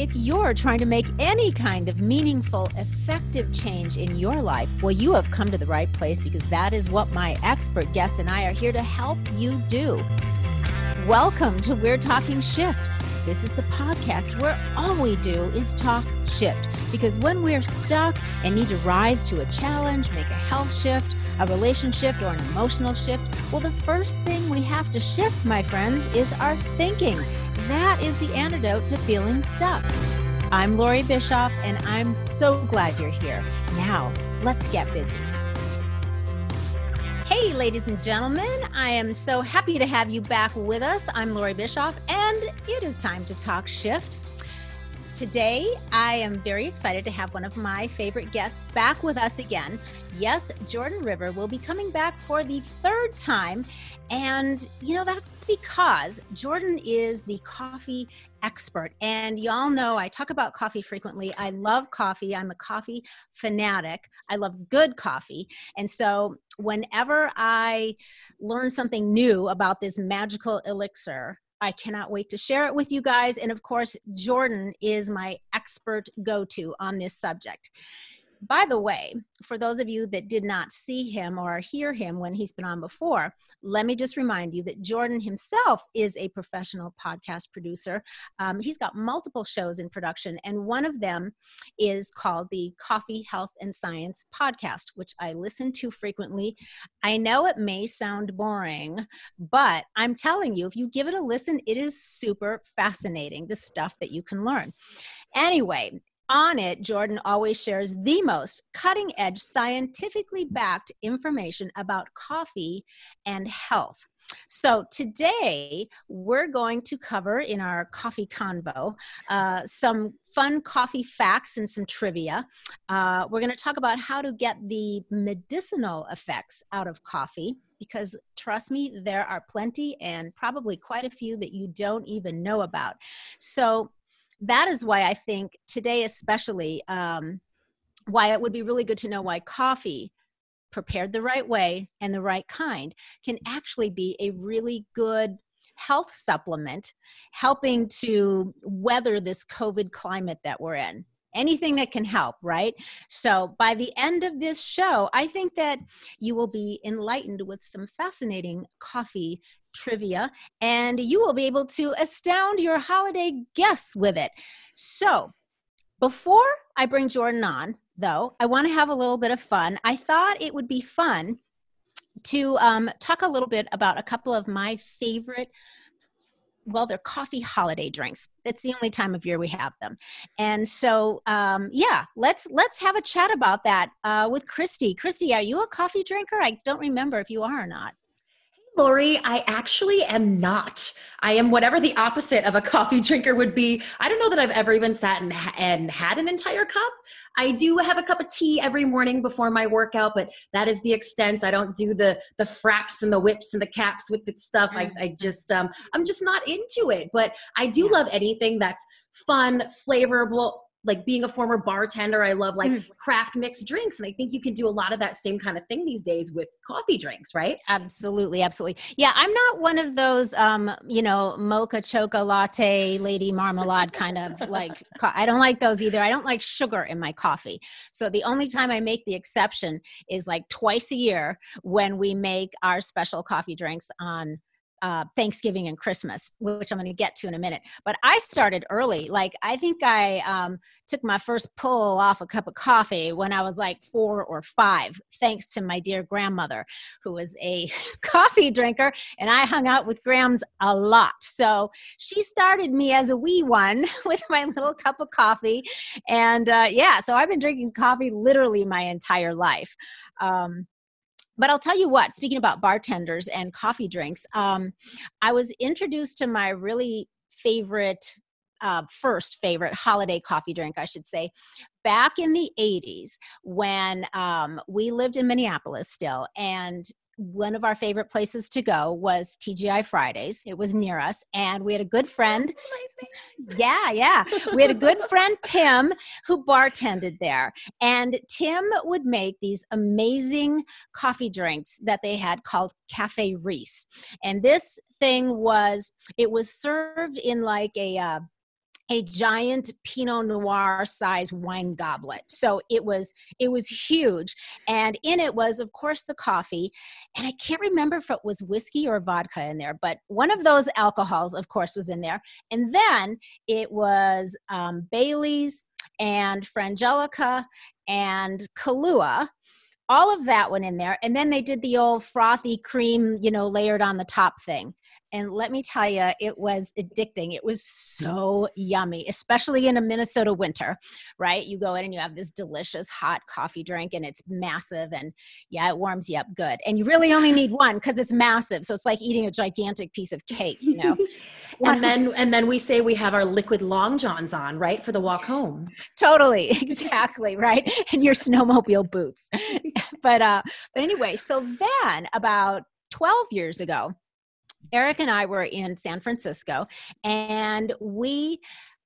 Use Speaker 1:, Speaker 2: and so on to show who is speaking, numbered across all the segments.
Speaker 1: If you're trying to make any kind of meaningful, effective change in your life, well, you have come to the right place because that is what my expert guests and I are here to help you do. Welcome to We're Talking Shift. This is the podcast where all we do is talk shift. Because when we're stuck and need to rise to a challenge, make a health shift, a relationship, or an emotional shift, well, the first thing we have to shift, my friends, is our thinking. That is the antidote to feeling stuck. I'm Lori Bischoff, and I'm so glad you're here. Now, let's get busy. Hey, ladies and gentlemen, I am so happy to have you back with us. I'm Lori Bischoff, and it is time to talk shift. Today, I am very excited to have one of my favorite guests back with us again. Yes, Jordan River will be coming back for the third time. And, you know, that's because Jordan is the coffee expert. And y'all know I talk about coffee frequently. I love coffee. I'm a coffee fanatic. I love good coffee. And so whenever I learn something new about this magical elixir, I cannot wait to share it with you guys. And of course, Jordan is my expert go to on this subject. By the way, for those of you that did not see him or hear him when he's been on before, let me just remind you that Jordan himself is a professional podcast producer. Um, he's got multiple shows in production, and one of them is called the Coffee, Health, and Science Podcast, which I listen to frequently. I know it may sound boring, but I'm telling you, if you give it a listen, it is super fascinating the stuff that you can learn. Anyway, on it, Jordan always shares the most cutting edge, scientifically backed information about coffee and health. So, today we're going to cover in our coffee convo uh, some fun coffee facts and some trivia. Uh, we're going to talk about how to get the medicinal effects out of coffee because trust me, there are plenty and probably quite a few that you don't even know about. So, that is why I think today, especially, um, why it would be really good to know why coffee prepared the right way and the right kind can actually be a really good health supplement helping to weather this COVID climate that we're in anything that can help, right? So by the end of this show, I think that you will be enlightened with some fascinating coffee trivia and you will be able to astound your holiday guests with it. So before I bring Jordan on, though, I want to have a little bit of fun. I thought it would be fun to um, talk a little bit about a couple of my favorite well they're coffee holiday drinks. It's the only time of year we have them. And so um, yeah let's let's have a chat about that uh, with christy. Christy are you a coffee drinker? I don't remember if you are or not
Speaker 2: Lori, I actually am not. I am whatever the opposite of a coffee drinker would be. I don't know that I've ever even sat and, and had an entire cup. I do have a cup of tea every morning before my workout, but that is the extent. I don't do the the fraps and the whips and the caps with the stuff. I, I just um, I'm just not into it. But I do love anything that's fun, flavorful, like being a former bartender, I love like mm. craft mixed drinks. And I think you can do a lot of that same kind of thing these days with coffee drinks, right?
Speaker 1: Absolutely, absolutely. Yeah, I'm not one of those um, you know, mocha choca latte lady marmalade kind of like I don't like those either. I don't like sugar in my coffee. So the only time I make the exception is like twice a year when we make our special coffee drinks on uh, Thanksgiving and Christmas, which I'm going to get to in a minute. But I started early. Like, I think I um, took my first pull off a cup of coffee when I was like four or five, thanks to my dear grandmother, who was a coffee drinker. And I hung out with Grams a lot. So she started me as a wee one with my little cup of coffee. And uh, yeah, so I've been drinking coffee literally my entire life. Um, but I'll tell you what, speaking about bartenders and coffee drinks, um, I was introduced to my really favorite, uh, first favorite holiday coffee drink, I should say, back in the 80s when um, we lived in Minneapolis still. And one of our favorite places to go was TGI Fridays. It was near us, and we had a good friend. Yeah, yeah. We had a good friend, Tim, who bartended there. And Tim would make these amazing coffee drinks that they had called Cafe Reese. And this thing was, it was served in like a, uh, a giant pinot noir size wine goblet. So it was it was huge. And in it was of course the coffee. And i can't remember if it was whiskey or vodka in there but one of those alcohols of course was in there. And then it was um, bailey's and frangelico and kahlua. All of that went in there. And then they did the old frothy cream you know layered on the top thing and let me tell you it was addicting. It was so yummy especially in a minnesota winter right? You go in and you have this delicious hot coffee drink and it's massive and yeah it warms you up good. And you really only need one because it's massive so it's like eating a gigantic piece of cake you know?
Speaker 2: And then and then we say we have our liquid long johns on right for the walk home.
Speaker 1: Totally exactly right? And your snowmobile boots. But uh but anyway so then about 12 years ago Eric and I were in San Francisco and we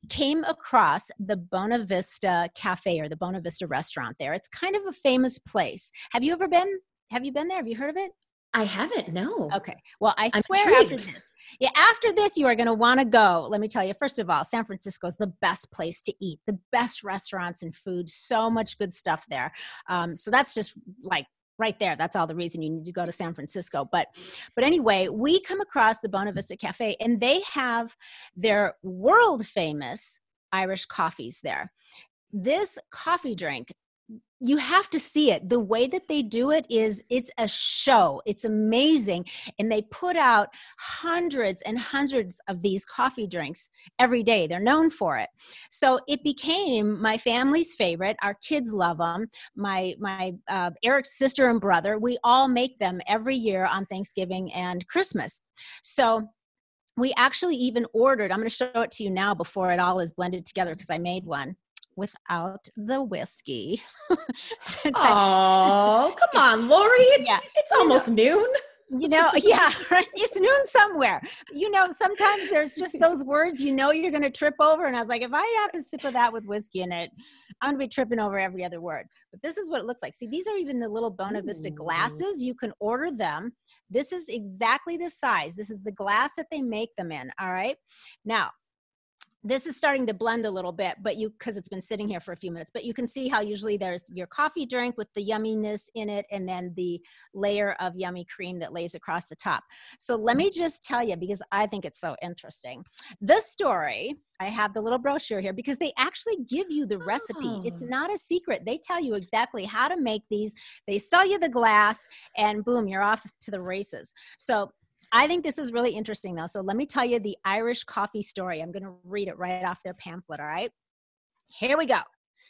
Speaker 1: came across the Buena Vista Cafe or the Buena Vista restaurant there. It's kind of a famous place. Have you ever been? Have you been there? Have you heard of it?
Speaker 2: I haven't, no.
Speaker 1: Okay. Well, I
Speaker 2: I'm
Speaker 1: swear
Speaker 2: intrigued.
Speaker 1: after this, yeah, after this, you are going to want to go. Let me tell you, first of all, San Francisco is the best place to eat, the best restaurants and food, so much good stuff there. Um, so that's just like right there. That's all the reason you need to go to san francisco. But but anyway we come across the buena vista cafe and they have their world famous irish coffees there. This coffee drink you have to see it. The way that they do it is it's a show. It's amazing. And they put out hundreds and hundreds of these coffee drinks every day. They're known for it. So it became my family's favorite. Our kids love them my my uh, eric's sister and brother we all make them every year on thanksgiving and christmas. So we actually even ordered i'm going to show it to you now before it all is blended together because i made one without the whiskey. I-
Speaker 2: Oh, come on, Lori. It's,
Speaker 1: yeah,
Speaker 2: it's almost noon.
Speaker 1: you know, yeah, right, it's noon somewhere. You know, sometimes there's just those words you know you're going to trip over. And I was like, if I have a sip of that with whiskey in it, I'm going to be tripping over every other word. But this is what it looks like. See, these are even the little Buena Vista
Speaker 2: Ooh.
Speaker 1: glasses. You can order them. This is exactly the size. This is the glass that they make them in. All right. Now, this is starting to blend a little bit but you because it's been sitting here for a few minutes but you can see how usually there's your coffee drink with the yumminess in it and then the layer of yummy cream that lays across the top. So let me just tell you because i think it's so interesting. This story i have the little brochure here because they actually give you the recipe. It's
Speaker 2: Oh.
Speaker 1: not a secret. They tell you exactly how to make these. They sell you the glass and boom you're off to the races. So I think this is really interesting though. So let me tell you the Irish coffee story. I'm going to read it right off their pamphlet, all right? Here we go.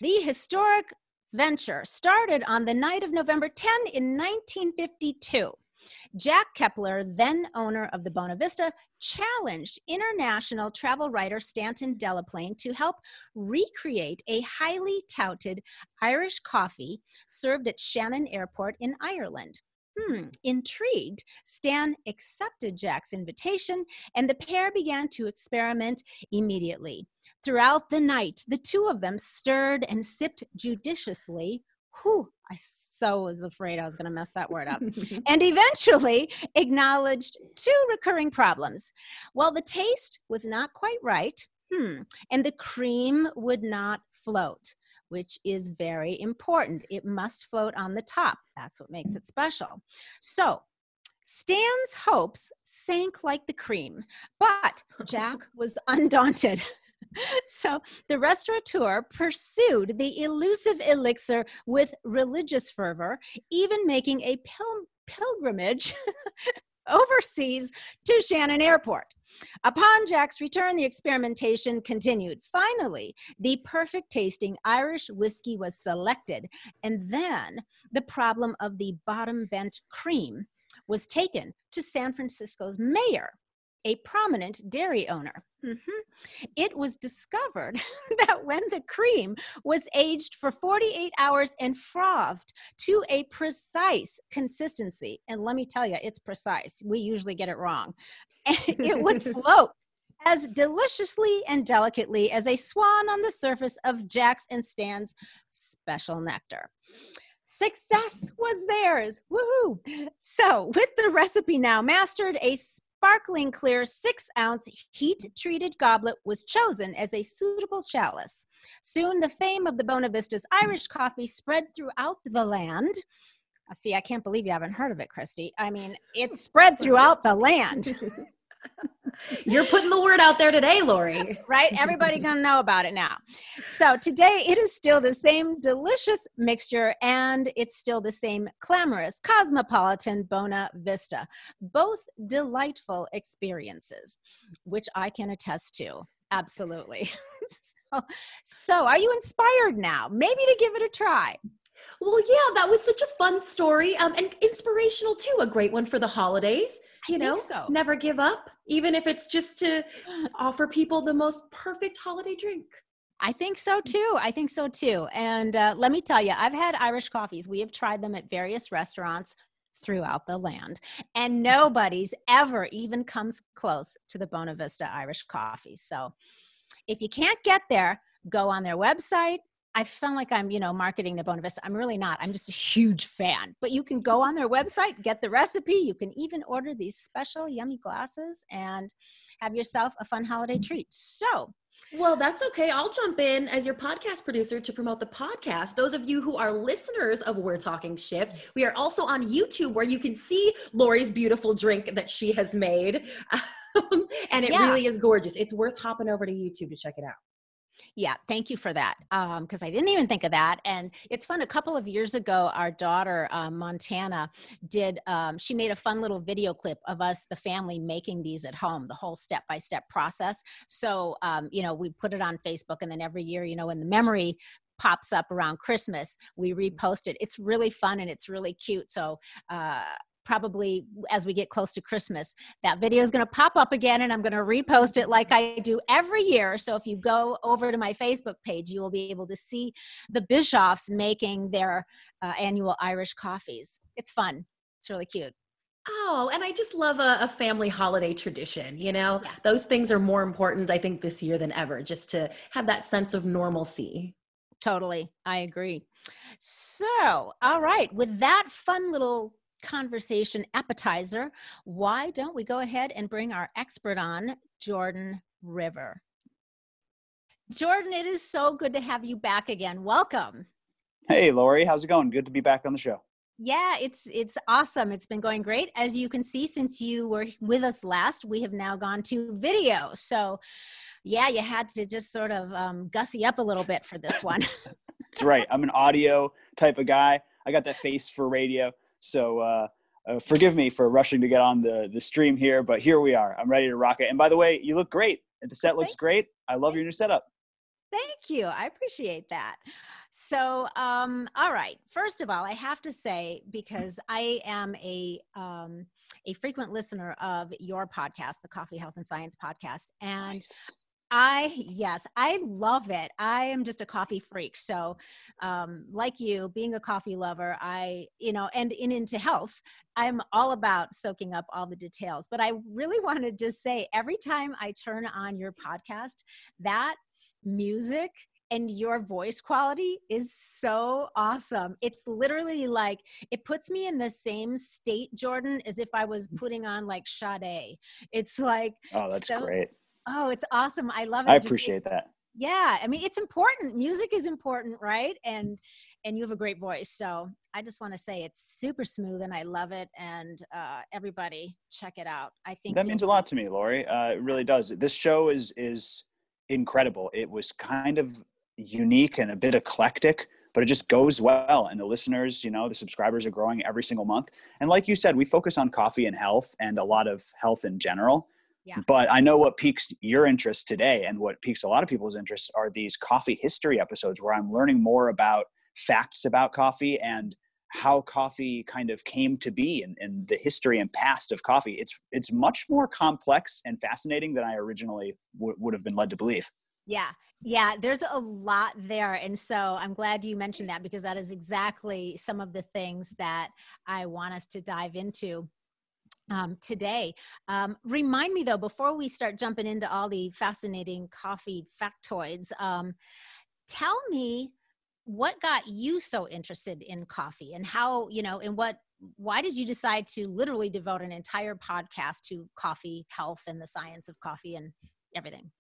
Speaker 1: The historic venture started on the night of November 10 in 1952. Jack Koeppler, then owner of the Buena Vista, challenged international travel writer Stanton Delaplane to help recreate a highly touted Irish coffee served at Shannon Airport in Ireland. Hmm, intrigued, Stan accepted Jack's invitation and the pair began to experiment immediately. Throughout the night, the two of them stirred and sipped judiciously. Whew, I so was afraid I was going to mess that word up. and eventually acknowledged two recurring problems. Well, the taste was not quite right, hmm, and the cream would not float which is very important. It must float on the top. That's what makes it special. So, Stan's hopes sank like the cream, but Jack was undaunted. So the restaurateur pursued the elusive elixir with religious fervor, even making a pil- pilgrimage overseas to Shannon Airport. Upon Jack's return, the experimentation continued. Finally, the perfect tasting Irish whiskey was selected, and then the problem of the bottom bent cream was taken to San Francisco's mayor, a prominent dairy owner. Mhm. It was discovered that when the cream was aged for 48 hours and frothed to a precise consistency, and let me tell you, it's precise. We usually get it wrong. it would float as deliciously and delicately as a swan on the surface of Jack's and Stan's special nectar. Success was theirs. Woohoo! So, with the recipe now mastered, a sparkling clear six ounce heat treated goblet was chosen as a suitable chalice. Soon the fame of the Buena Vista's Irish coffee spread throughout the land. Uh, See, I can't believe you haven't heard of it, Christy. I mean, it's spread throughout the land.
Speaker 2: You're putting the word out there today, Lori.
Speaker 1: right? Everybody gonna know about it now. So today it is still the same delicious mixture and it's still the same glamorous cosmopolitan Buena Vista. Both delightful experiences, which I can attest to. Absolutely. so, so are you inspired now? Maybe to give it a try.
Speaker 2: Well, yeah, that was such a fun story um, and inspirational too. A great one for the holidays. You know,
Speaker 1: so.
Speaker 2: never give up, even if it's just to offer people the most perfect holiday drink.
Speaker 1: I think so too. I think so too. And uh, let me tell you, I've had Irish coffees. We have tried them at various restaurants throughout the land, and nobody's ever even comes close to the Buena Vista Irish coffee. So if you can't get there, go on their website. I sound like I'm, you know, marketing the Buena Vista. I'm really not. I'm just a huge fan. But you can go on their website, get the recipe. You can even order these special yummy glasses and have yourself a fun holiday treat. So,
Speaker 2: Well, that's okay. I'll jump in as your podcast producer to promote the podcast. Those of you who are listeners of We're Talking Shift, we are also on YouTube where you can see Lori's beautiful drink that she has made. Um, and it
Speaker 1: Yeah.
Speaker 2: really is gorgeous. It's worth hopping over to YouTube to check it out.
Speaker 1: Yeah, thank you for that. Because I didn't even think of that. And it's fun. A couple of years ago, our daughter, um, Montana, did, um, she made a fun little video clip of us, the family, making these at home, the whole step by step process. So, um, you know, we put it on Facebook, and then every year, you know, when the memory pops up around Christmas, we repost it. It's really fun and it's really cute. So, uh, probably as we get close to Christmas, that video is going to pop up again and I'm going to repost it like I do every year. So if you go over to my Facebook page, you will be able to see the Bischoffs making their uh, annual Irish coffees. It's fun. It's really cute.
Speaker 2: Oh, and I just love a, a family holiday tradition. You know,
Speaker 1: Yeah.
Speaker 2: those things are more important, I think, this year than ever, just to have that sense of normalcy.
Speaker 1: Totally. I agree. So, all right, with that fun little conversation appetizer, why don't we go ahead and bring our expert on, Jordan River? Jordan, it is so good to have you back again. Welcome.
Speaker 3: Hey, Lori, how's it going? Good to be back on the show.
Speaker 1: Yeah, it's it's awesome. It's been going great. As you can see, since you were with us last, we have now gone to video. So, yeah, you had to just sort of um, gussy up a little bit for this one.
Speaker 3: That's right. I'm an audio type of guy. I got that face for radio. So uh, uh, forgive me for rushing to get on the, the stream here, but here we are. I'm ready to rock it. And by the way, you look great. The set looks
Speaker 1: Thank-
Speaker 3: great. I love your new setup.
Speaker 1: Thank you. I appreciate that. So, um, all right. First of all, I have to say because I am a um, a frequent listener of your podcast, the Coffee Health and Science podcast, and
Speaker 3: Nice.
Speaker 1: I yes, I love it. I am just a coffee freak. So, um, like you, being a coffee lover, I you know, and in into health, I'm all about soaking up all the details. But I really want to just say, every time I turn on your podcast, that music and your voice quality is so awesome. It's literally like it puts me in the same state, Jordan, as if I was putting on like Sade. It's like
Speaker 3: Oh, that's
Speaker 1: so-
Speaker 3: great.
Speaker 1: Oh, it's awesome. I love it.
Speaker 3: I
Speaker 1: It just
Speaker 3: appreciate that.
Speaker 1: Yeah, I mean, it's important. Music is important, right? And and you have a great voice. So I just want to say it's super smooth and I love it. And uh, everybody check it out. I think
Speaker 3: That means a lot to me, Lori. Uh, it really does. This show is is incredible. It was kind of unique and a bit eclectic, but it just goes well. And the listeners, you know, the subscribers are growing every single month. And like you said, we focus on coffee and health and a lot of health in general.
Speaker 1: Yeah.
Speaker 3: But I know what piques your interest today and what piques a lot of people's interest are these coffee history episodes where I'm learning more about facts about coffee and how coffee kind of came to be and, and the history and past of coffee. It's it's much more complex and fascinating than I originally w- would have been led to believe.
Speaker 1: Yeah, yeah, there's a lot there. And so I'm glad you mentioned that because that is exactly some of the things that I want us to dive into um, today. Um, remind me though, before we start jumping into all the fascinating coffee factoids, um, tell me what got you so interested in coffee and how, you know, and what why did you decide to literally devote an entire podcast to coffee health and the science of coffee and everything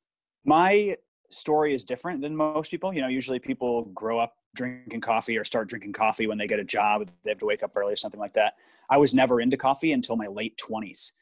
Speaker 3: my story is different than most people you know usually people grow up drinking coffee or start drinking coffee when they get a job they have to wake up early or something like that. I was never into coffee until my late 20s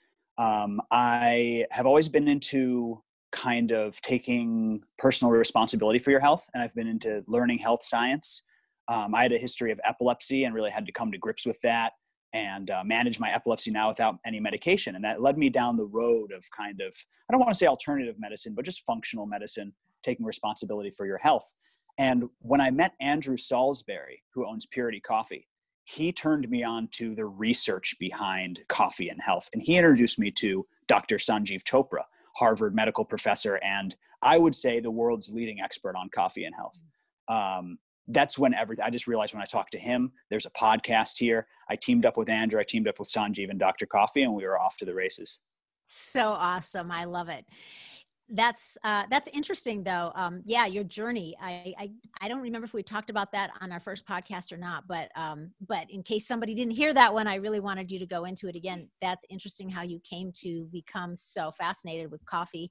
Speaker 3: um, i have always been into kind of taking personal responsibility for your health and i've been into learning health science. Um, i had a history of epilepsy and really had to come to grips with that and uh, manage my epilepsy now without any medication and that led me down the road of kind of i don't want to say alternative medicine but just functional medicine taking responsibility for your health and when i met andrew salisbury who owns purity coffee he turned me on to the research behind coffee and health and he introduced me to dr sanjiv chopra Harvard medical professor, and I would say the world's leading expert on coffee and health. Um, that's when everything, I just realized when I talked to him, there's a podcast here. I teamed up with Andrew, I teamed up with Sanjiv and Dr. Coffee, and we were off to the races.
Speaker 1: So awesome. I love it that's uh, that's interesting though um, yeah your journey. I, I i don't remember if we talked about that on our first podcast or not but um, but in case somebody didn't hear that one i really wanted you to go into it again. That's interesting how you came to become so fascinated with coffee.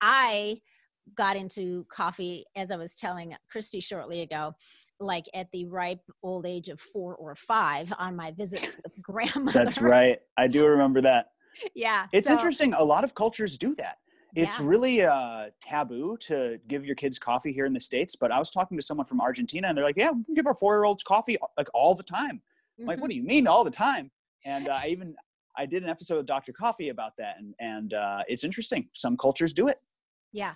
Speaker 1: I got into coffee as i was telling christy shortly ago like at the ripe old age of four or five on my visits with grandma
Speaker 3: that's right. I do remember that.
Speaker 1: Yeah
Speaker 3: it's so, interesting. A lot of cultures do that it's
Speaker 1: yeah.
Speaker 3: really uh, taboo to give your kids coffee here in the states but i was talking to someone from argentina and they're like yeah we give our four year olds coffee like all the time mm-hmm. like what
Speaker 1: mm-hmm.
Speaker 3: do you mean all the time and uh, i even i did an episode with dr coffee about that and and uh, it's interesting some cultures do it
Speaker 1: yeah.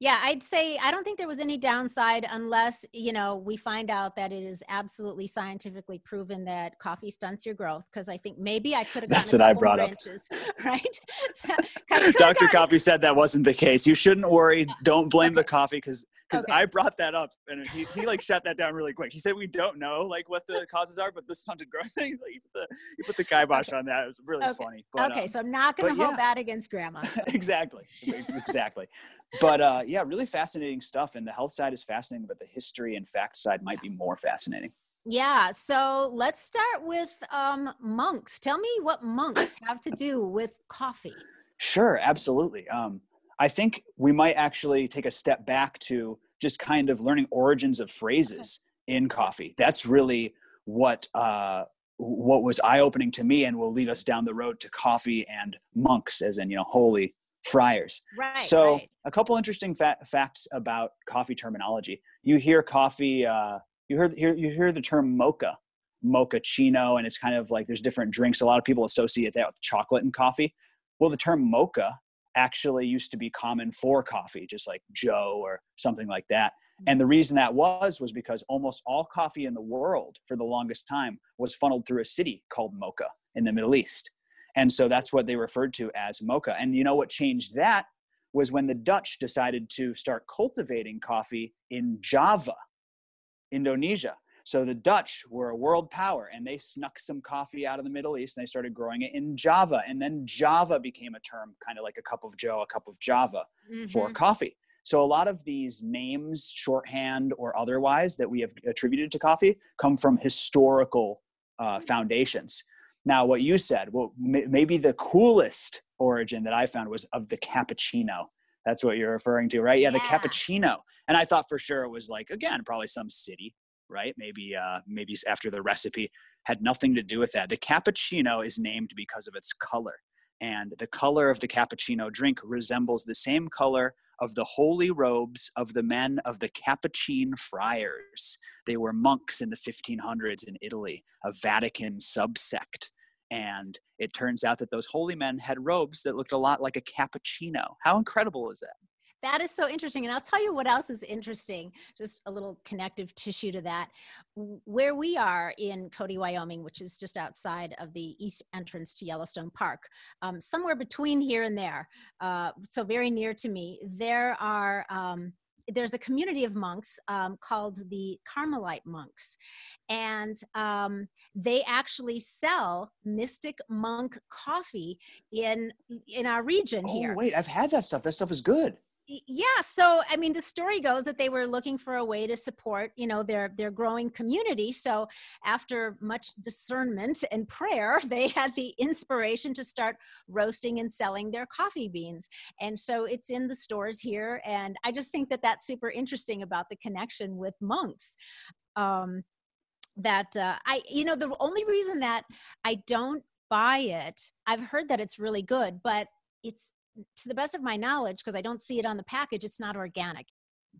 Speaker 1: Yeah, I'd say I don't think there was any downside unless, you know, we find out that it is absolutely scientifically proven that coffee stunts your growth. Because I think maybe I could have
Speaker 3: That's what I brought
Speaker 1: branches, up. Right?
Speaker 3: Dr. Coffee said that wasn't the case. You shouldn't worry. Don't blame okay. the coffee because because okay. I brought that up and he, he like shut that down really quick. He said we don't know like what the causes are, but the stunted growth thing, like, you put the you put the kibosh okay. on that. It was really
Speaker 1: okay.
Speaker 3: funny.
Speaker 1: But, okay, um, so I'm not going to hold yeah. that against grandma.
Speaker 3: exactly, exactly. But uh, yeah, really fascinating stuff. And the health side is fascinating, but the history and fact side might yeah. be more fascinating.
Speaker 1: Yeah, so let's start with um, monks. Tell me what monks have to do with coffee.
Speaker 3: Sure, absolutely. Um, I think we might actually take a step back to just kind of learning origins of phrases in coffee. That's really what uh, what was eye opening to me, and will lead us down the road to coffee and monks, as in you know holy friars.
Speaker 1: Right.
Speaker 3: So
Speaker 1: right.
Speaker 3: a couple interesting fa- facts about coffee terminology. You hear coffee. Uh, you hear, hear you hear the term mocha, mochaccino, and it's kind of like there's different drinks. A lot of people associate that with chocolate and coffee. Well, the term mocha actually used to be common for coffee, just like Joe or something like that. Mm-hmm. And the reason that was was because almost all coffee in the world for the longest time was funneled through a city called Mocha in the Middle East. And so that's what they referred to as mocha. And you know what changed that was when the Dutch decided to start cultivating coffee in Java, Indonesia. So the Dutch were a world power and they snuck some coffee out of the Middle East and they started growing it in Java. And then Java became a term, kind of like a cup of Joe, a cup of Java mm-hmm. for coffee. So a lot of these names, shorthand or otherwise, that we have attributed to coffee come from historical uh, foundations. Now, what you said, well, maybe the coolest origin that I found was of the cappuccino. That's what you're referring to, right? Yeah, yeah, the cappuccino. And I thought for sure it was like, again, probably some city right? Maybe uh, maybe after the recipe had nothing to do with that. The cappuccino is named because of its color, and the color of the cappuccino drink resembles the same color of the holy robes of the men of the Capuchin friars. They were monks in the 1500s in Italy, a Vatican subsect. And it turns out that those holy men had robes that looked a lot like a cappuccino. How incredible is that?
Speaker 1: That is so interesting. And I'll tell you what else is interesting, just a little connective tissue to that. Where we are in Cody, Wyoming, which is just outside of the east entrance to Yellowstone Park, um, somewhere between here and there, uh, so very near to me, there are. Um, there's a community of monks um, called the Carmelite monks, and um, they actually sell Mystic Monk coffee in in our region
Speaker 3: oh,
Speaker 1: here.
Speaker 3: wait, I've had that stuff. That stuff is good
Speaker 1: yeah so i mean the story goes that they were looking for a way to support you know their their growing community so after much discernment and prayer they had the inspiration to start roasting and selling their coffee beans and so it's in the stores here and i just think that that's super interesting about the connection with monks um that uh, i you know the only reason that i don't buy it i've heard that it's really good but it's to the best of my knowledge, because I don't see it on the package, it's not organic.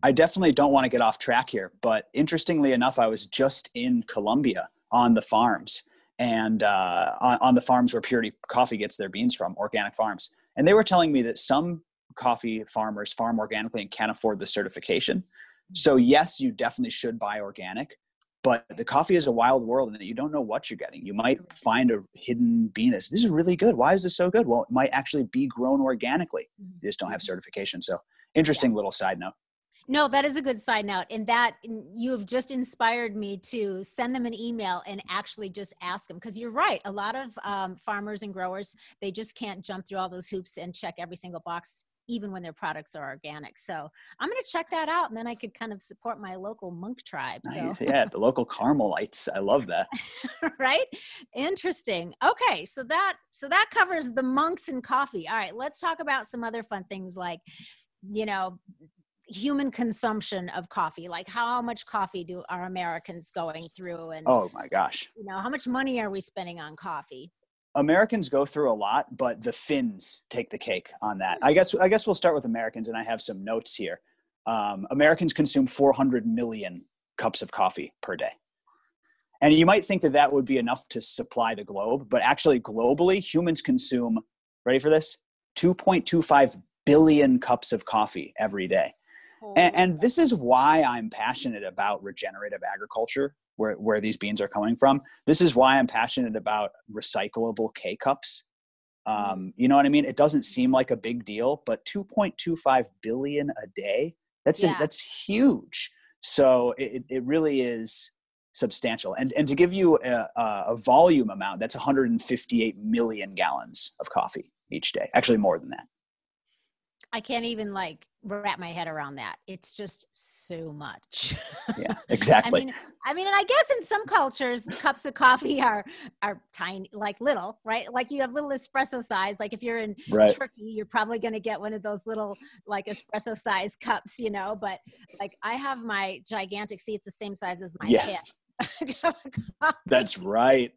Speaker 3: I definitely don't want to get off track here, but interestingly enough, I was just in Colombia on the farms and uh, on, on the farms where Purity Coffee gets their beans from, organic farms. And they were telling me that some coffee farmers farm organically and can't afford the certification. So, yes, you definitely should buy organic, but the coffee is a wild world and you don't know what you're getting you might find a hidden bean this is really good why is this so good well it might actually be grown organically mm-hmm. you just don't have certification so interesting yeah. little side note
Speaker 1: no, that is a good side note. And that you have just inspired me to send them an email and actually just ask them. Because you're right. A lot of um, farmers and growers, they just can't jump through all those hoops and check every single box even when their products are organic. So I'm going to check that out, and then I could kind of support my local monk tribe.
Speaker 3: Nice. So. yeah, the local Carmelites. I love that.
Speaker 1: right? Interesting. Okay, so that so that covers the monks and coffee. All right, let's talk about some other fun things like, you know, human consumption of coffee like how much coffee do are americans going through and
Speaker 3: oh my gosh
Speaker 1: you know how much money are we spending on coffee
Speaker 3: Americans go through a lot, but the Finns take the cake on that. I guess I guess we'll start with Americans, and I have some notes here. Um, Americans consume 400 million cups of coffee per day, and you might think that that would be enough to supply the globe, but actually, globally, humans consume. Ready for this? 2.25 billion cups of coffee every day. And, and, this is why I'm passionate about regenerative agriculture where, where these beans are coming from. This is why I'm passionate about recyclable K cups. Um, you know what I mean? It doesn't seem like a big deal, but 2.25 billion a day, that's, yeah. a, that's huge. So it, it really is substantial. And, and to give you a, a volume amount, that's 158 million gallons of coffee each day. Actually, more than that.
Speaker 1: I can't even like wrap my head around that. It's just so much.
Speaker 3: yeah, exactly.
Speaker 1: I mean, I mean, and I guess in some cultures, cups of coffee are are tiny, like little, right? Like you have little espresso size. Like if you're in right. Turkey, you're probably going to get one of those little like espresso size cups, you know. But like I have my gigantic. See, it's the same size as my yes.
Speaker 3: head. That's right.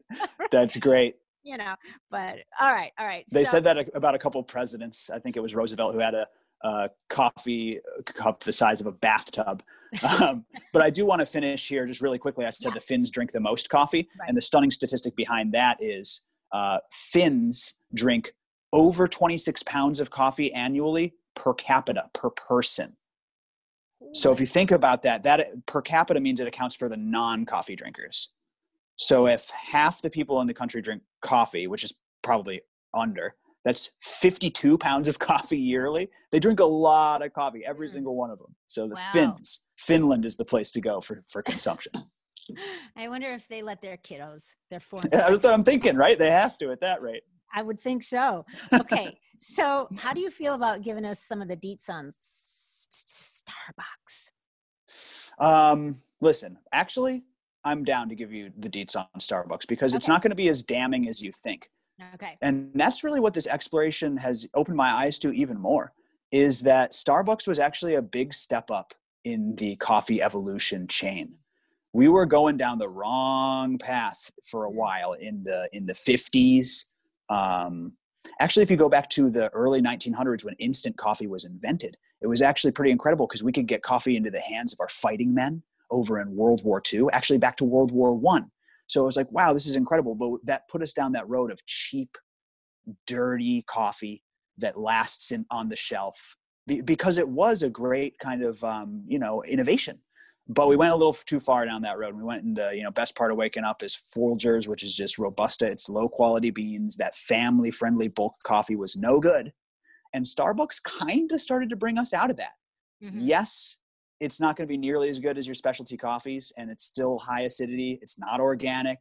Speaker 3: That's great
Speaker 1: you know but all right all right
Speaker 3: they so, said that about a couple presidents. I think it was roosevelt who had a, a coffee cup the size of a bathtub. Um, but i do want to finish here just really quickly. I said yeah. the finns drink the most coffee right. and the stunning statistic behind that is uh, finns drink over 26 pounds of coffee annually per capita per person. So if you think about that that per capita means it accounts for the non-coffee drinkers so if half the people in the country drink coffee, which is probably under, that's 52 pounds of coffee yearly. They drink a lot of coffee, every mm. single one of them. So the wow. Finns, Finland is the place to go for, for consumption.
Speaker 1: I wonder if they let their kiddos, their four.
Speaker 3: That's what I'm thinking, right? They have to at that rate.
Speaker 1: I would think so. Okay. so how do you feel about giving us some of the deets on Starbucks?
Speaker 3: Um, listen, actually, I'm down to give you the deets on Starbucks because okay. it's not going to be as damning as you think.
Speaker 1: Okay.
Speaker 3: And that's really what this exploration has opened my eyes to even more is that Starbucks was actually a big step up in the coffee evolution chain. We were going down the wrong path for a while in the in the 50s. Um, actually, if you go back to the early 1900s when instant coffee was invented, it was actually pretty incredible because we could get coffee into the hands of our fighting men over in World War II, actually back to World War One. So it was like, wow, this is incredible. But that put us down that road of cheap, dirty coffee that lasts in on the shelf because it was a great kind of um, you know innovation. But we went a little too far down that road. We went into you know best part of waking up is Folgers, which is just robusta. It's low quality beans. That family friendly bulk coffee was no good, and Starbucks kind of started to bring us out of that. Mm-hmm. Yes, it's not going to be nearly as good as your specialty coffees and it's still high acidity it's not organic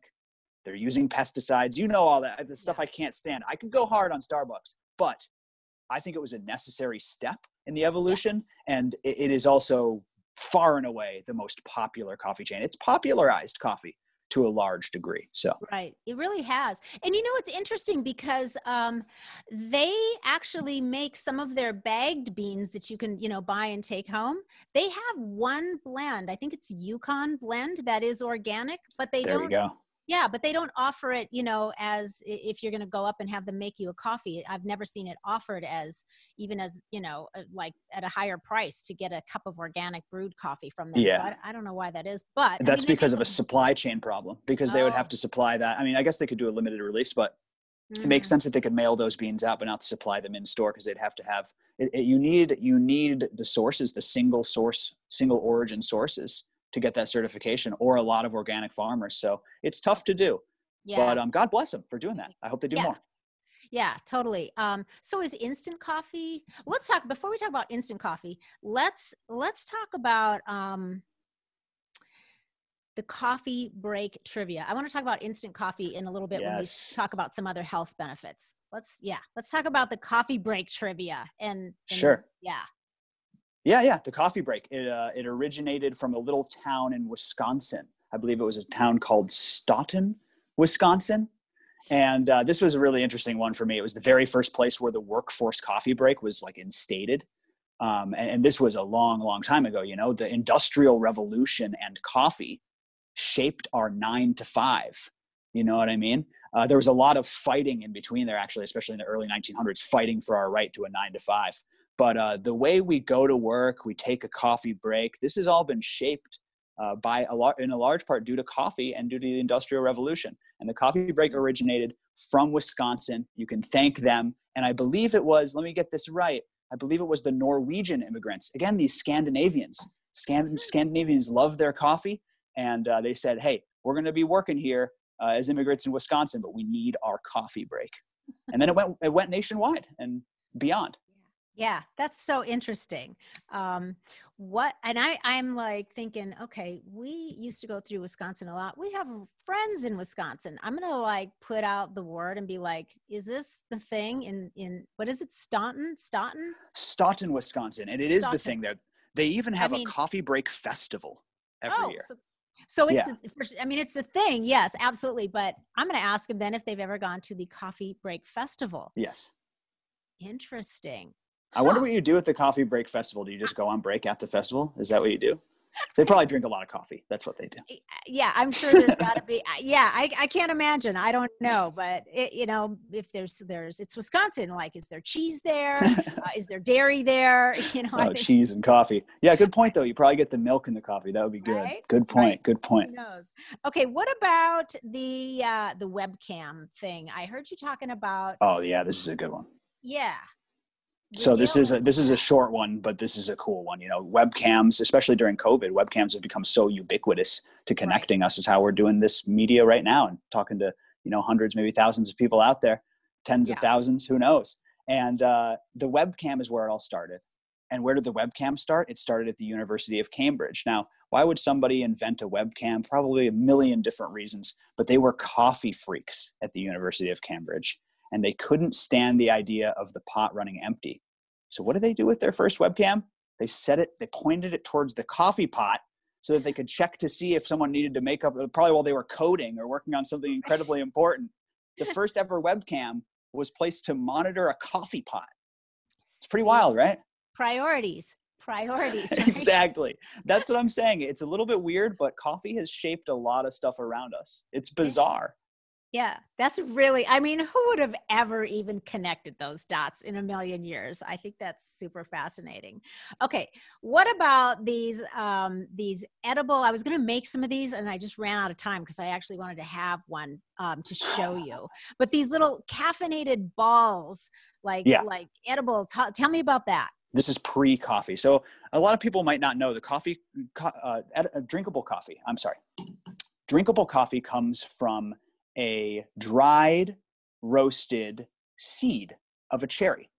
Speaker 3: they're using pesticides you know all that the stuff i can't stand. I could go hard on starbucks but i think it was a necessary step in the evolution, and it is also far and away the most popular coffee chain. It's popularized coffee to a large degree. So
Speaker 1: right, it really has. And you know, it's interesting because um, they actually make some of their bagged beans that you can, you know, buy and take home. They have one blend. I think it's Yukon blend that is organic, but they
Speaker 3: there
Speaker 1: don't yeah but they don't offer it you know as if you're going to go up and have them make you a coffee i've never seen it offered as even as you know uh, like at a higher price to get a cup of organic brewed coffee from them
Speaker 3: yeah.
Speaker 1: so I, I don't know why that is but
Speaker 3: that's I mean, because of a supply chain problem because they would have oh. to supply that i mean i guess they could do a limited release but mm. it makes mm. sense that they could mail those beans out but not supply them in store because they'd have to have it, it, you need you need the sources the single source single origin sources to get that certification or a lot of organic farmers. So it's tough to do. Yeah. But um, God bless them for doing that. I hope they do
Speaker 1: yeah.
Speaker 3: more.
Speaker 1: Yeah, totally. Um, so is instant coffee? Let's talk before we talk about instant coffee. Let's let's talk about um, the coffee break trivia. I want to talk about instant coffee in a little bit yes. when we talk about some other health benefits. Let's yeah, let's talk about the coffee break trivia and, and
Speaker 3: sure.
Speaker 1: Yeah.
Speaker 3: Yeah, yeah, the coffee break. It uh, it originated from a little town in Wisconsin. I believe it was a town called Stoughton, Wisconsin. And uh, this was a really interesting one for me. It was the very first place where the workforce coffee break was like instated. Um, and, and, this was a long, long time ago. You know, the Industrial Revolution and coffee shaped our nine to five. You know what I mean? Uh, there was a lot of fighting in between there, actually, especially in the early 1900s, fighting for our right to a nine to five. But uh, the way we go to work, we take a coffee break. This has all been shaped uh, by a lot, in a large part due to coffee and due to the Industrial Revolution. And the coffee break originated from Wisconsin. You can thank them. And I believe it was, let me get this right, I believe it was the Norwegian immigrants. Again, these Scandinavians. Scand- Scandinavians love their coffee. And uh, they said, hey, we're going to be working here uh, as immigrants in Wisconsin, but we need our coffee break. And then it went, it went nationwide and beyond.
Speaker 1: Yeah, that's so interesting. Um, what and I I'm like thinking, okay, we used to go through Wisconsin a lot. We have friends in Wisconsin. I'm gonna like put out the word and be like, is this the thing in in what is it, Staunton? Staunton?
Speaker 3: Staunton, Wisconsin, and it is Staunton. the thing that they even have I mean, a coffee break festival every oh, year.
Speaker 1: So, so it's, yeah. the, I mean, it's the thing, yes, absolutely. But I'm going to ask them then if they've ever gone to the Coffee Break Festival.
Speaker 3: Yes.
Speaker 1: Interesting.
Speaker 3: I wonder what you do at the coffee break festival. Do you just go on break at the festival? Is that what you do? They probably drink a lot of coffee. That's what they do.
Speaker 1: Yeah, I'm sure there's got to be. Yeah, I, I can't imagine. I don't know, but it, you know, if there's there's it's Wisconsin. Like, is there cheese there? uh, is there dairy there? You know,
Speaker 3: oh, cheese and coffee. Yeah, good point though. You probably get the milk in the coffee. That would be good. Right? Good point. Right. Good point.
Speaker 1: Who knows? Okay, what about the uh, the webcam thing? I heard you talking about.
Speaker 3: Oh yeah, this is a good one.
Speaker 1: Yeah,
Speaker 3: so this is a this is a short one but this is a cool one you know webcams especially during covid webcams have become so ubiquitous to connecting right. us is how we're doing this media right now and talking to you know hundreds maybe thousands of people out there tens yeah. of thousands who knows? And uh, the webcam is where it all started. And where did the webcam start? It started at the university of cambridge. Now why would somebody invent a webcam? Probably a million different reasons but they were coffee freaks at the university of cambridge and they couldn't stand the idea of the pot running empty. So what did they do with their first webcam? They set it, they pointed it towards the coffee pot so that they could check to see if someone needed to make up, probably while they were coding or working on something incredibly important. The first ever webcam was placed to monitor a coffee pot. It's pretty wild, right?
Speaker 1: Priorities. Priorities. Right?
Speaker 3: exactly. That's what I'm saying. It's a little bit weird, but coffee has shaped a lot of stuff around us. It's bizarre.
Speaker 1: Yeah, that's really, I mean, who would have ever even connected those dots in a million years? I think that's super fascinating. Okay, what about these um, these edible? I was going to make some of these and I just ran out of time because I actually wanted to have one um, to show you. But these little caffeinated balls, like yeah. like edible, t- tell me about that.
Speaker 3: This is pre-coffee, so a lot of people might not know the coffee, uh, ed- drinkable coffee. I'm sorry, drinkable coffee comes from a dried, roasted seed of a cherry.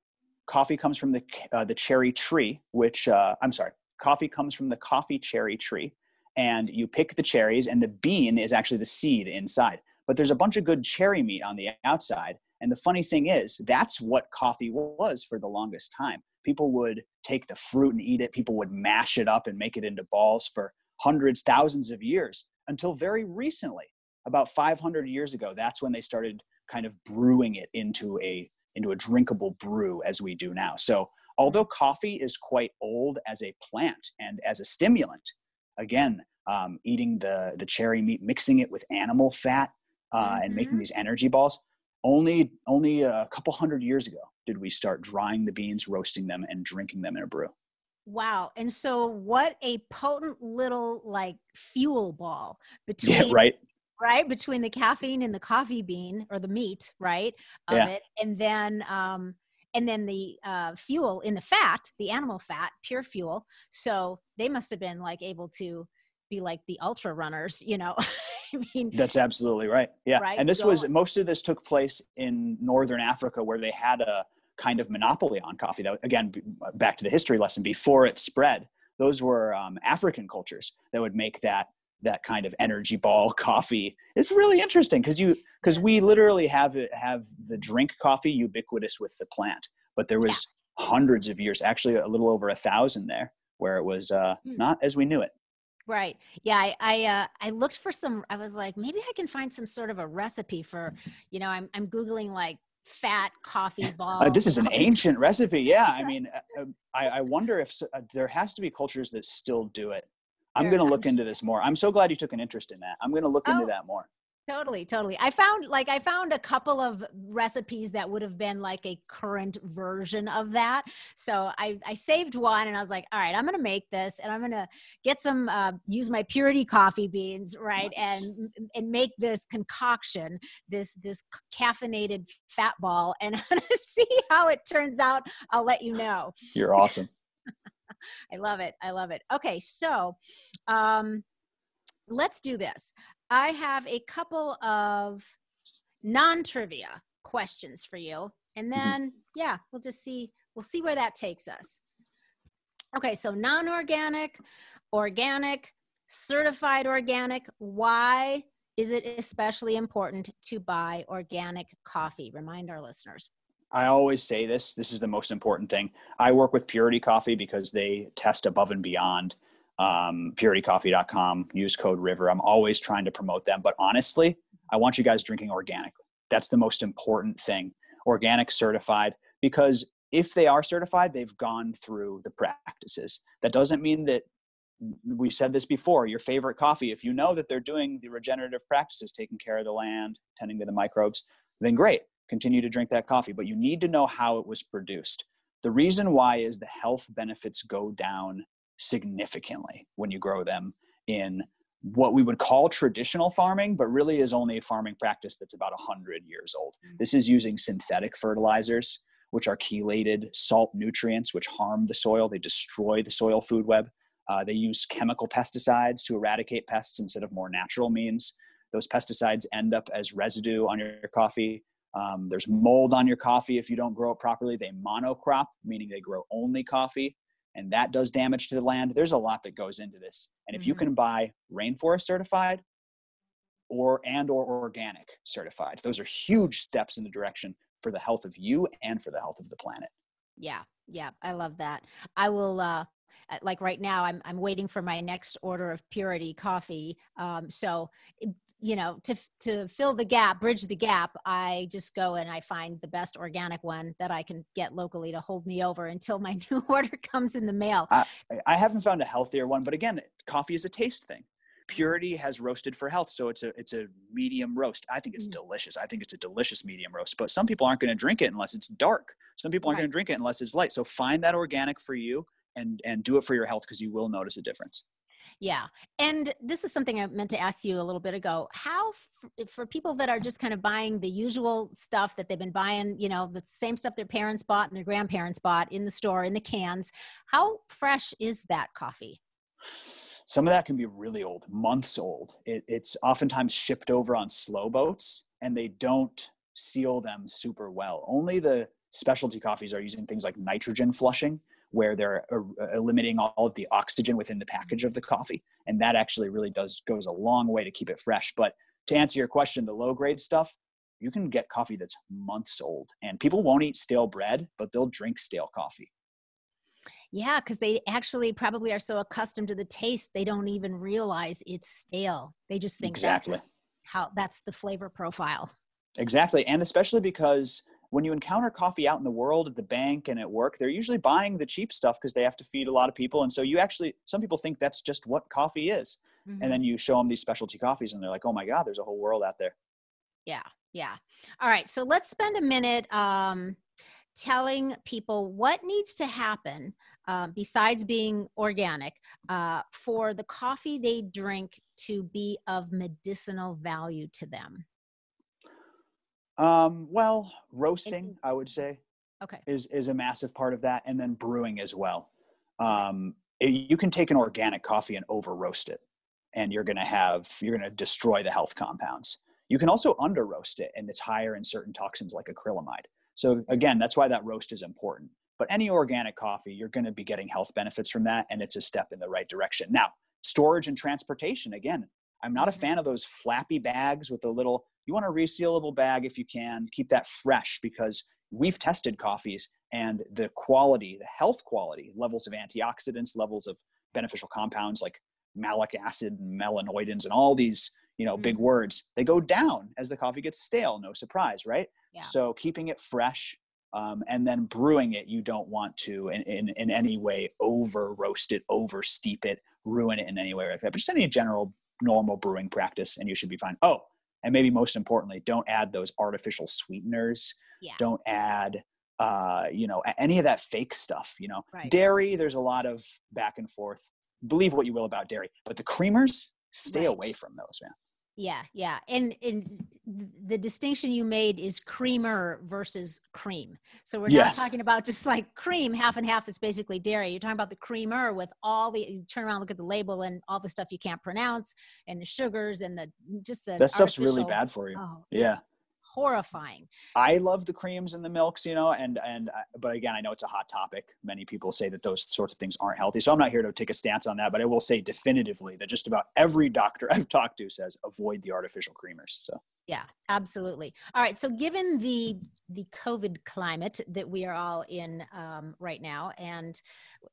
Speaker 3: Coffee comes from the, uh, the cherry tree, which, uh, I'm sorry, coffee comes from the coffee cherry tree. And you pick the cherries, and the bean is actually the seed inside. But there's a bunch of good cherry meat on the outside. And the funny thing is, that's what coffee was for the longest time. People would take the fruit and eat it. People would mash it up and make it into balls for hundreds, thousands of years until very recently, about 500 years ago. That's when they started kind of brewing it into a into a drinkable brew as we do now. So although coffee is quite old as a plant and as a stimulant, again, um, eating the the cherry meat, mixing it with animal fat, uh, mm-hmm. and making mm-hmm. these energy balls. Only only a couple hundred years ago did we start drying the beans, roasting them, and drinking them in a brew.
Speaker 1: Wow. And so what a potent little like fuel ball between
Speaker 3: yeah, right.
Speaker 1: Right. Between the caffeine and the coffee bean or the meat, right? Of yeah. it. And then um and then the uh, fuel in the fat, the animal fat, pure fuel. So they must have been like able to be like the ultra runners, you know. I
Speaker 3: mean, that's absolutely right. Yeah. Right? And this so, was most of this took place in northern Africa where they had a kind of monopoly on coffee. That again, back to the history lesson before it spread, those were um, African cultures that would make that that kind of energy ball coffee. It's really interesting because you because we literally have have the drink coffee ubiquitous with the plant, but there was yeah. hundreds of years, actually a little over a thousand there, where it was uh, hmm. not as we knew it.
Speaker 1: Right. Yeah. I I, uh, I looked for some. I was like, maybe I can find some sort of a recipe for. You know, I'm I'm googling like fat coffee ball.
Speaker 3: Uh, this is an ancient recipe. Yeah. I mean, uh, uh, I, I wonder if uh, there has to be cultures that still do it. I'm going to look into this more. I'm so glad you took an interest in that. I'm going to look oh, into that more.
Speaker 1: Totally, totally. I found like I found a couple of recipes that would have been like a current version of that. So I I saved one and I was like, all right, I'm gonna make this and I'm gonna get some uh, use my purity coffee beans, right, nice. and and make this concoction, this this caffeinated fat ball, and I'm see how it turns out. I'll let you know.
Speaker 3: You're awesome.
Speaker 1: I love it. I love it. Okay, so um, let's do this. I have a couple of non trivia questions for you. And mm-hmm. then, yeah, we'll just see, we'll see where that takes us. Okay, so non organic, organic, certified organic. Why is it especially important to buy organic coffee? Remind our listeners.
Speaker 3: I always say this this is the most important thing. I work with Purity Coffee because they test above and beyond um, puritycoffee.com, use code river. I'm always trying to promote them. But honestly, I want you guys drinking organic. That's the most important thing. Organic certified, because if they are certified, they've gone through the practices. That doesn't mean that we said this before your favorite coffee, if you know that they're doing the regenerative practices, taking care of the land, tending to the microbes, then great, continue to drink that coffee. But you need to know how it was produced. The reason why is the health benefits go down significantly when you grow them in what we would call traditional farming, but really is only a farming practice that's about 100 years old. Mm. This is using synthetic fertilizers, which are chelated salt nutrients, which harm the soil. They destroy the soil food web. Uh, they use chemical pesticides to eradicate pests instead of more natural means. Those pesticides end up as residue on your coffee. Um, there's mold on your coffee if you don't grow it properly. They monocrop, meaning they grow only coffee and that does damage to the land. There's a lot that goes into this. And if mm-hmm. you can buy rainforest certified or and or organic certified, those are huge steps in the direction for the health of you and for the health of the planet.
Speaker 1: Yeah. Yeah, I love that. I will uh like right now i'm i'm waiting for my next order of purity coffee. Um so you know to to fill the gap bridge the gap i just go and i find the best organic one that i can get locally to hold me over until my new order comes in the mail.
Speaker 3: I, I haven't found a healthier one but again coffee is a taste thing. Purity has roasted for health so it's a it's a medium roast. I think it's mm. delicious. I think it's a delicious medium roast but some people aren't going to drink it unless it's dark. Some people aren't right. going to drink it unless it's light. So find that organic for you and and do it for your health because you will notice a difference
Speaker 1: yeah. And this is something I meant to ask you a little bit ago. How, f- for people that are just kind of buying the usual stuff that they've been buying, you know, the same stuff their parents bought and their grandparents bought in the store, in the cans, how fresh is that coffee?
Speaker 3: Some of that can be really old, months old. It, it's oftentimes shipped over on slow boats and they don't seal them super well. Only the specialty coffees are using things like nitrogen flushing where they're uh, eliminating all of the oxygen within the package of the coffee and that actually really does goes a long way to keep it fresh but to answer your question the low grade stuff you can get coffee that's months old and people won't eat stale bread but they'll drink stale coffee
Speaker 1: Yeah, because they actually probably are so accustomed to the taste, they don't even realize it's stale. They just think
Speaker 3: exactly
Speaker 1: that's how that's the flavor profile.
Speaker 3: Exactly. And especially because when you encounter coffee out in the world at the bank and at work, they're usually buying the cheap stuff because they have to feed a lot of people. And so you actually, some people think that's just what coffee is. Mm-hmm. And then you show them these specialty coffees and they're like, oh my God, there's a whole world out there.
Speaker 1: Yeah. Yeah. All right. So let's spend a minute um, telling people what needs to happen um, besides being organic uh, for the coffee they drink to be of medicinal value to them.
Speaker 3: Um, well, roasting, I would say,
Speaker 1: okay,
Speaker 3: is is a massive part of that, and then brewing as well. Um, it, you can take an organic coffee and over roast it, and you're going to have you're to destroy the health compounds. You can also under roast it, and it's higher in certain toxins like acrylamide. So again, that's why that roast is important. But any organic coffee, you're going to be getting health benefits from that, and it's a step in the right direction. Now, storage and transportation, again, I'm not a mm-hmm. fan of those flappy bags with the little you want a resealable bag if you can. Keep that fresh because we've tested coffees and the quality, the health quality, levels of antioxidants, levels of beneficial compounds like malic acid and melanoidins and all these you know mm-hmm. big words they go down as the coffee gets stale no surprise right yeah. so keeping it fresh um, and then brewing it you don't want to in, in, in any way over roast it over steep it ruin it in any way like that but just any general normal brewing practice and you should be fine oh and maybe most importantly don't add those artificial sweeteners
Speaker 1: yeah.
Speaker 3: don't add uh, you know any of that fake stuff you know
Speaker 1: right.
Speaker 3: dairy there's a lot of back and forth believe what you will about dairy but the creamers stay right. away from those man
Speaker 1: yeah, yeah. And and the distinction you made is creamer versus cream. So we're
Speaker 3: yes.
Speaker 1: not talking about just like cream, half and half is basically dairy. You're talking about the creamer with all the you turn around, look at the label and all the stuff you can't pronounce and the sugars and the just the
Speaker 3: That stuff's really bad for you. Oh, yeah
Speaker 1: horrifying.
Speaker 3: I love the creams and the milks, you know, and and uh, but again, I know it's a hot topic. Many people say that those sorts of things aren't healthy, so I'm not here to take a stance on that. But I will say definitively that just about every doctor I've talked to says avoid the artificial creamers. So
Speaker 1: yeah, absolutely. All right. So, given the the COVID climate that we are all in um, right now, and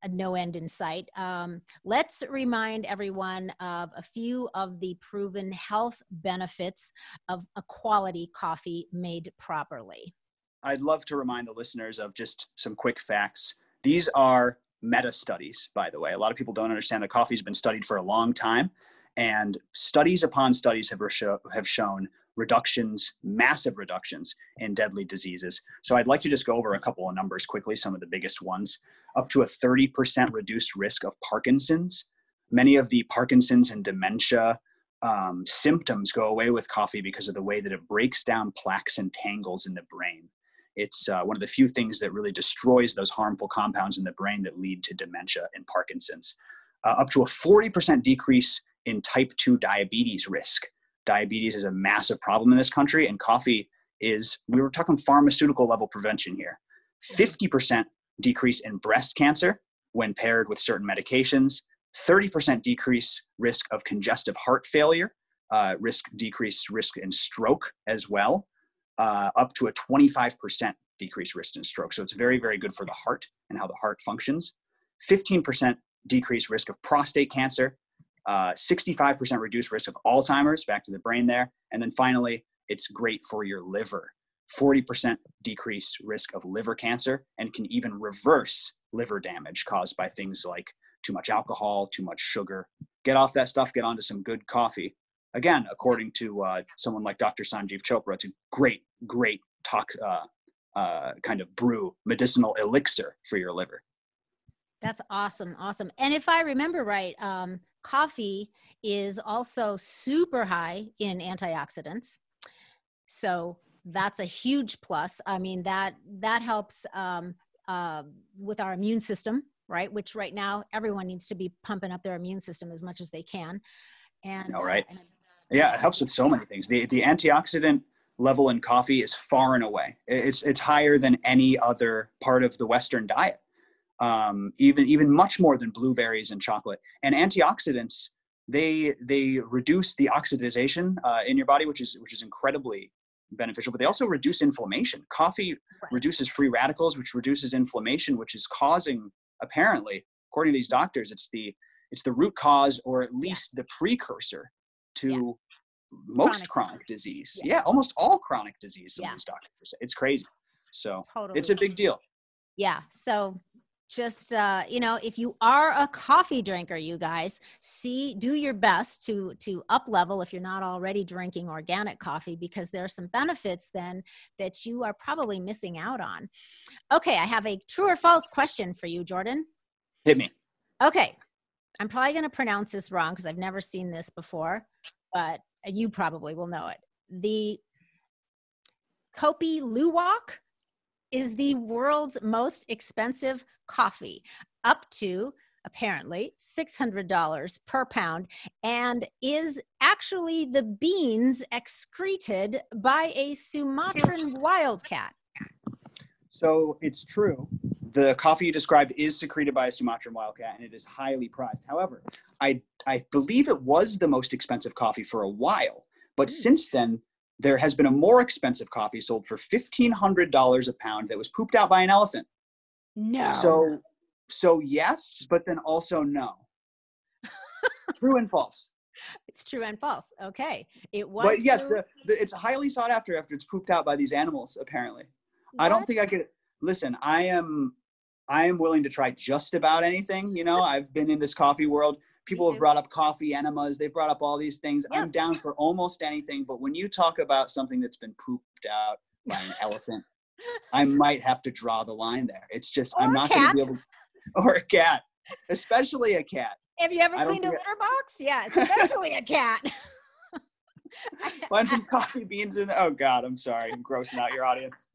Speaker 1: no end in sight, um, let's remind everyone of a few of the proven health benefits of a quality coffee made properly.
Speaker 3: I'd love to remind the listeners of just some quick facts. These are meta studies, by the way. A lot of people don't understand that coffee's been studied for a long time, and studies upon studies have, have shown reductions, massive reductions in deadly diseases. So I'd like to just go over a couple of numbers quickly, some of the biggest ones. Up to a 30% reduced risk of Parkinson's. Many of the Parkinson's and dementia um, symptoms go away with coffee because of the way that it breaks down plaques and tangles in the brain. It's uh, one of the few things that really destroys those harmful compounds in the brain that lead to dementia and Parkinson's. Uh, up to a 40% decrease in type 2 diabetes risk diabetes is a massive problem in this country, and coffee is, we were talking pharmaceutical level prevention here. 50% decrease in breast cancer when paired with certain medications, 30% decrease risk of congestive heart failure, uh, risk decrease risk in stroke as well, uh, up to a 25% decreased risk in stroke. So it's very, very good for the heart and how the heart functions. 15% decreased risk of prostate cancer, uh, 65% reduced risk of Alzheimer's, back to the brain there. And then finally, it's great for your liver. 40% decreased risk of liver cancer and can even reverse liver damage caused by things like too much alcohol, too much sugar. Get off that stuff, get onto some good coffee. Again, according to uh, someone like Dr. Sanjiv Chopra, it's a great, great talk, uh, uh, kind of brew, medicinal elixir for your liver.
Speaker 1: That's awesome. Awesome. And if I remember right, um, coffee is also super high in antioxidants. So that's a huge plus. I mean, that, that helps um, uh, with our immune system, right? Which right now everyone needs to be pumping up their immune system as much as they can. And
Speaker 3: all right. Uh, and- yeah, it helps with so many things. The, the antioxidant level in coffee is far and away. It's, it's higher than any other part of the Western diet um, even even much more than blueberries and chocolate. And antioxidants they they reduce the oxidization uh, in your body, which is which is incredibly beneficial. But they also reduce inflammation. Coffee right. reduces free radicals, which reduces inflammation, which is causing apparently, according to these doctors, it's the it's the root cause or at least yeah. the precursor to yeah. most chronic, chronic disease. Yeah. yeah. almost all chronic disease. Some yeah. these doctors it's crazy. So totally. it's a big deal.
Speaker 1: Yeah. So just uh, you know if you are a coffee drinker you guys see do your best to to up level if you're not already drinking organic coffee because there are some benefits then that you are probably missing out on. Okay i have a true or false question for you jordan.
Speaker 3: Hit me.
Speaker 1: Okay i'm probably going to pronounce this wrong because i've never seen this before but you probably will know it. The kopi luwak is the world's most expensive coffee, up to apparently $600 per pound, and is actually the beans excreted by a Sumatran wildcat.
Speaker 3: So it's true. The coffee you described is secreted by a Sumatran wildcat and it is highly prized. However, I, I believe it was the most expensive coffee for a while, but mm. since then, there has been a more expensive coffee sold for $1,500 a pound that was pooped out by an elephant.
Speaker 1: No.
Speaker 3: So, so yes, but then also no. true and false.
Speaker 1: It's true and false. Okay, it was.
Speaker 3: But yes, the, the, it's highly sought after after it's pooped out by these animals. Apparently, what? I don't think I could. Listen, I am, I am willing to try just about anything. You know, I've been in this coffee world people have brought up coffee enemas they've brought up all these things yes. i'm down for almost anything but when you talk about something that's been pooped out by an elephant i might have to draw the line there it's just
Speaker 1: or
Speaker 3: i'm not
Speaker 1: going
Speaker 3: to be able or a cat especially a cat
Speaker 1: have you ever cleaned a litter box yeah especially a cat
Speaker 3: Bunch of coffee beans in there. Oh God, I'm sorry. I'm grossing out your audience.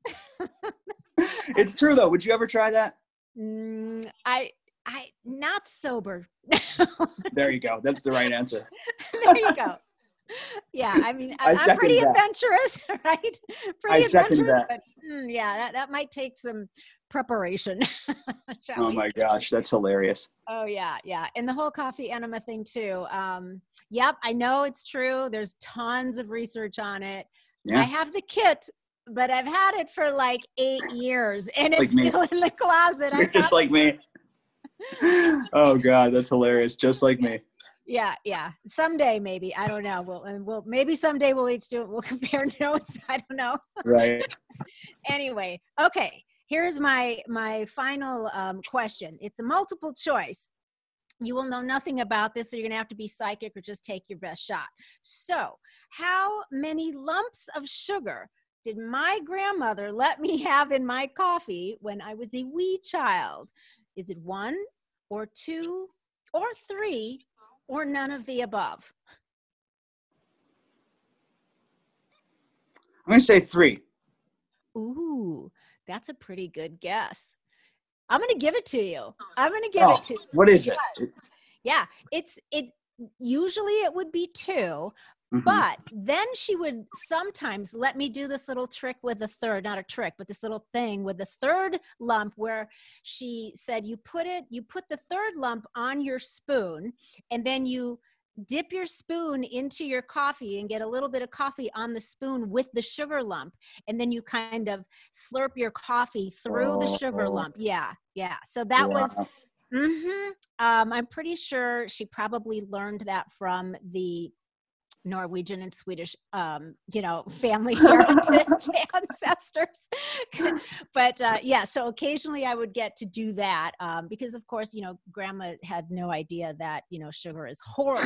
Speaker 3: it's true though. Would you ever try that?
Speaker 1: Mm, I I not sober.
Speaker 3: there you go. That's the right answer.
Speaker 1: there you go. Yeah, I mean, I am pretty that. adventurous, right? Pretty
Speaker 3: I adventurous,
Speaker 1: but mm, yeah, that, that might take some preparation.
Speaker 3: oh my gosh, that's hilarious.
Speaker 1: Oh yeah, yeah, and the whole coffee enema thing too. Um, yep, I know it's true. There's tons of research on it. Yeah. I have the kit, but I've had it for like eight years, and it's still in the closet.
Speaker 3: You're just like me oh god that's hilarious just like me.
Speaker 1: Yeah yeah. Someday maybe. I don't know. We'll and we'll maybe someday we'll each do it. We'll compare notes. I don't know.
Speaker 3: Right.
Speaker 1: Anyway okay. Here's my my final um, question. It's a multiple choice. You will know nothing about this so you're going to have to be psychic or just take your best shot. So how many lumps of sugar did my grandmother let me have in my coffee when i was a wee child is it one or two or three or none of the above?
Speaker 3: I'm going to say three.
Speaker 1: Ooh, that's a pretty good guess. I'm going to give it to you. I'm going to give oh, it to you.
Speaker 3: What is it?
Speaker 1: Yeah, it's it usually it would be two, Mm-hmm. But then she would sometimes let me do this little trick with the third, not a trick, but this little thing with the third lump where she said, You put it, you put the third lump on your spoon, and then you dip your spoon into your coffee and get a little bit of coffee on the spoon with the sugar lump and then you kind of slurp your coffee through oh, the sugar oh. lump yeah yeah so that yeah. was mm-hmm, um, i'm pretty sure she probably learned that from the Norwegian and Swedish, um, you know, family heritage ancestors. but uh, yeah, so occasionally I would get to do that um, because, of course, you know, grandma had no idea that, you know, sugar is horrible.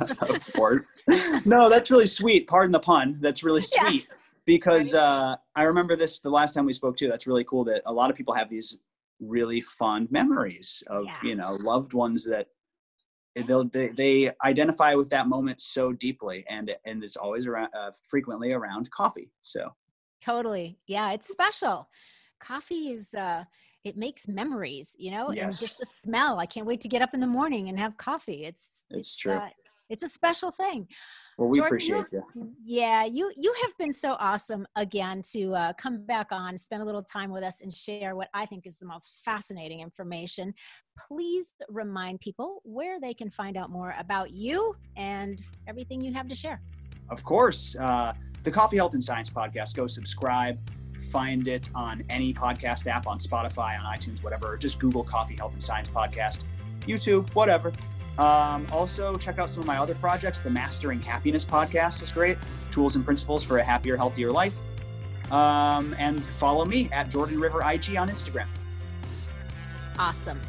Speaker 3: of course. No, that's really sweet. Pardon the pun. That's really sweet. Yeah. Because uh, I remember this the last time we spoke too. That's really cool that a lot of people have these really fond memories of, yeah. you know, loved ones that they'll they, they identify with that moment so deeply and and it's always around uh, frequently around coffee so.
Speaker 1: Totally. Yeah it's special. Coffee is uh it makes memories you know yes. and just the smell. I can't wait to get up in the morning and have coffee. It's
Speaker 3: it's, it's true. uh,
Speaker 1: it's a special thing.
Speaker 3: Well, we Jordan, appreciate you.
Speaker 1: Yeah, you you have been so awesome again to uh, come back on, spend a little time with us, and share what I think is the most fascinating information. Please remind people where they can find out more about you and everything you have to share.
Speaker 3: Of course, uh, the Coffee Health and Science podcast. Go subscribe find it on any podcast app, on Spotify, on iTunes, whatever. Just Google Coffee, Health, and Science Podcast, YouTube, whatever. Um, also, check out some of my other projects. The Mastering Happiness podcast is great. Tools and principles for a happier, healthier life. Um, and follow me at Jordan River IG on Instagram.
Speaker 1: Awesome.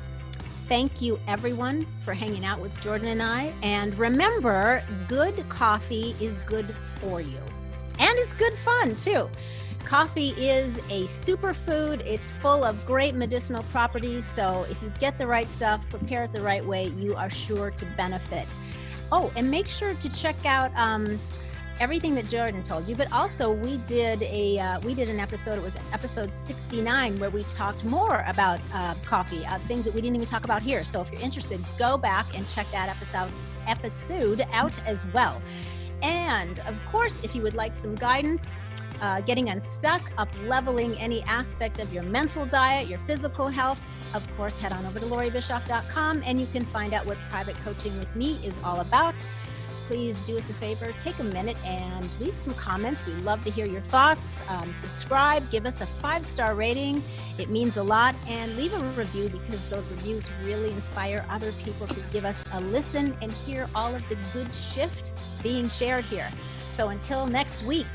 Speaker 1: Thank you, everyone, for hanging out with Jordan and I. And remember, good coffee is good for you and it's good fun, too. Coffee is a superfood. It's full of great medicinal properties. So, if you get the right stuff, prepare it the right way, you are sure to benefit. Oh, and make sure to check out um, everything that Jordan told you. But also, we did a uh, we did an episode. It was episode 69 where we talked more about uh, coffee, uh, things that we didn't even talk about here. So, if you're interested, go back and check that episode episode out as well. And of course, if you would like some guidance, uh, getting unstuck, up leveling any aspect of your mental diet, your physical health, of course, head on over to lauriebischoff.com and you can find out what private coaching with me is all about. Please do us a favor, take a minute and leave some comments. We love to hear your thoughts. Um, subscribe, give us a five star rating. It means a lot. And leave a review because those reviews really inspire other people to give us a listen and hear all of the good shift being shared here. So until next week,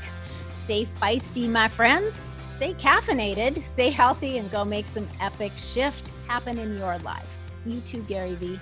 Speaker 1: stay feisty, my friends. Stay caffeinated, stay healthy, and go make some epic shift happen in your life. You too, Gary Vee.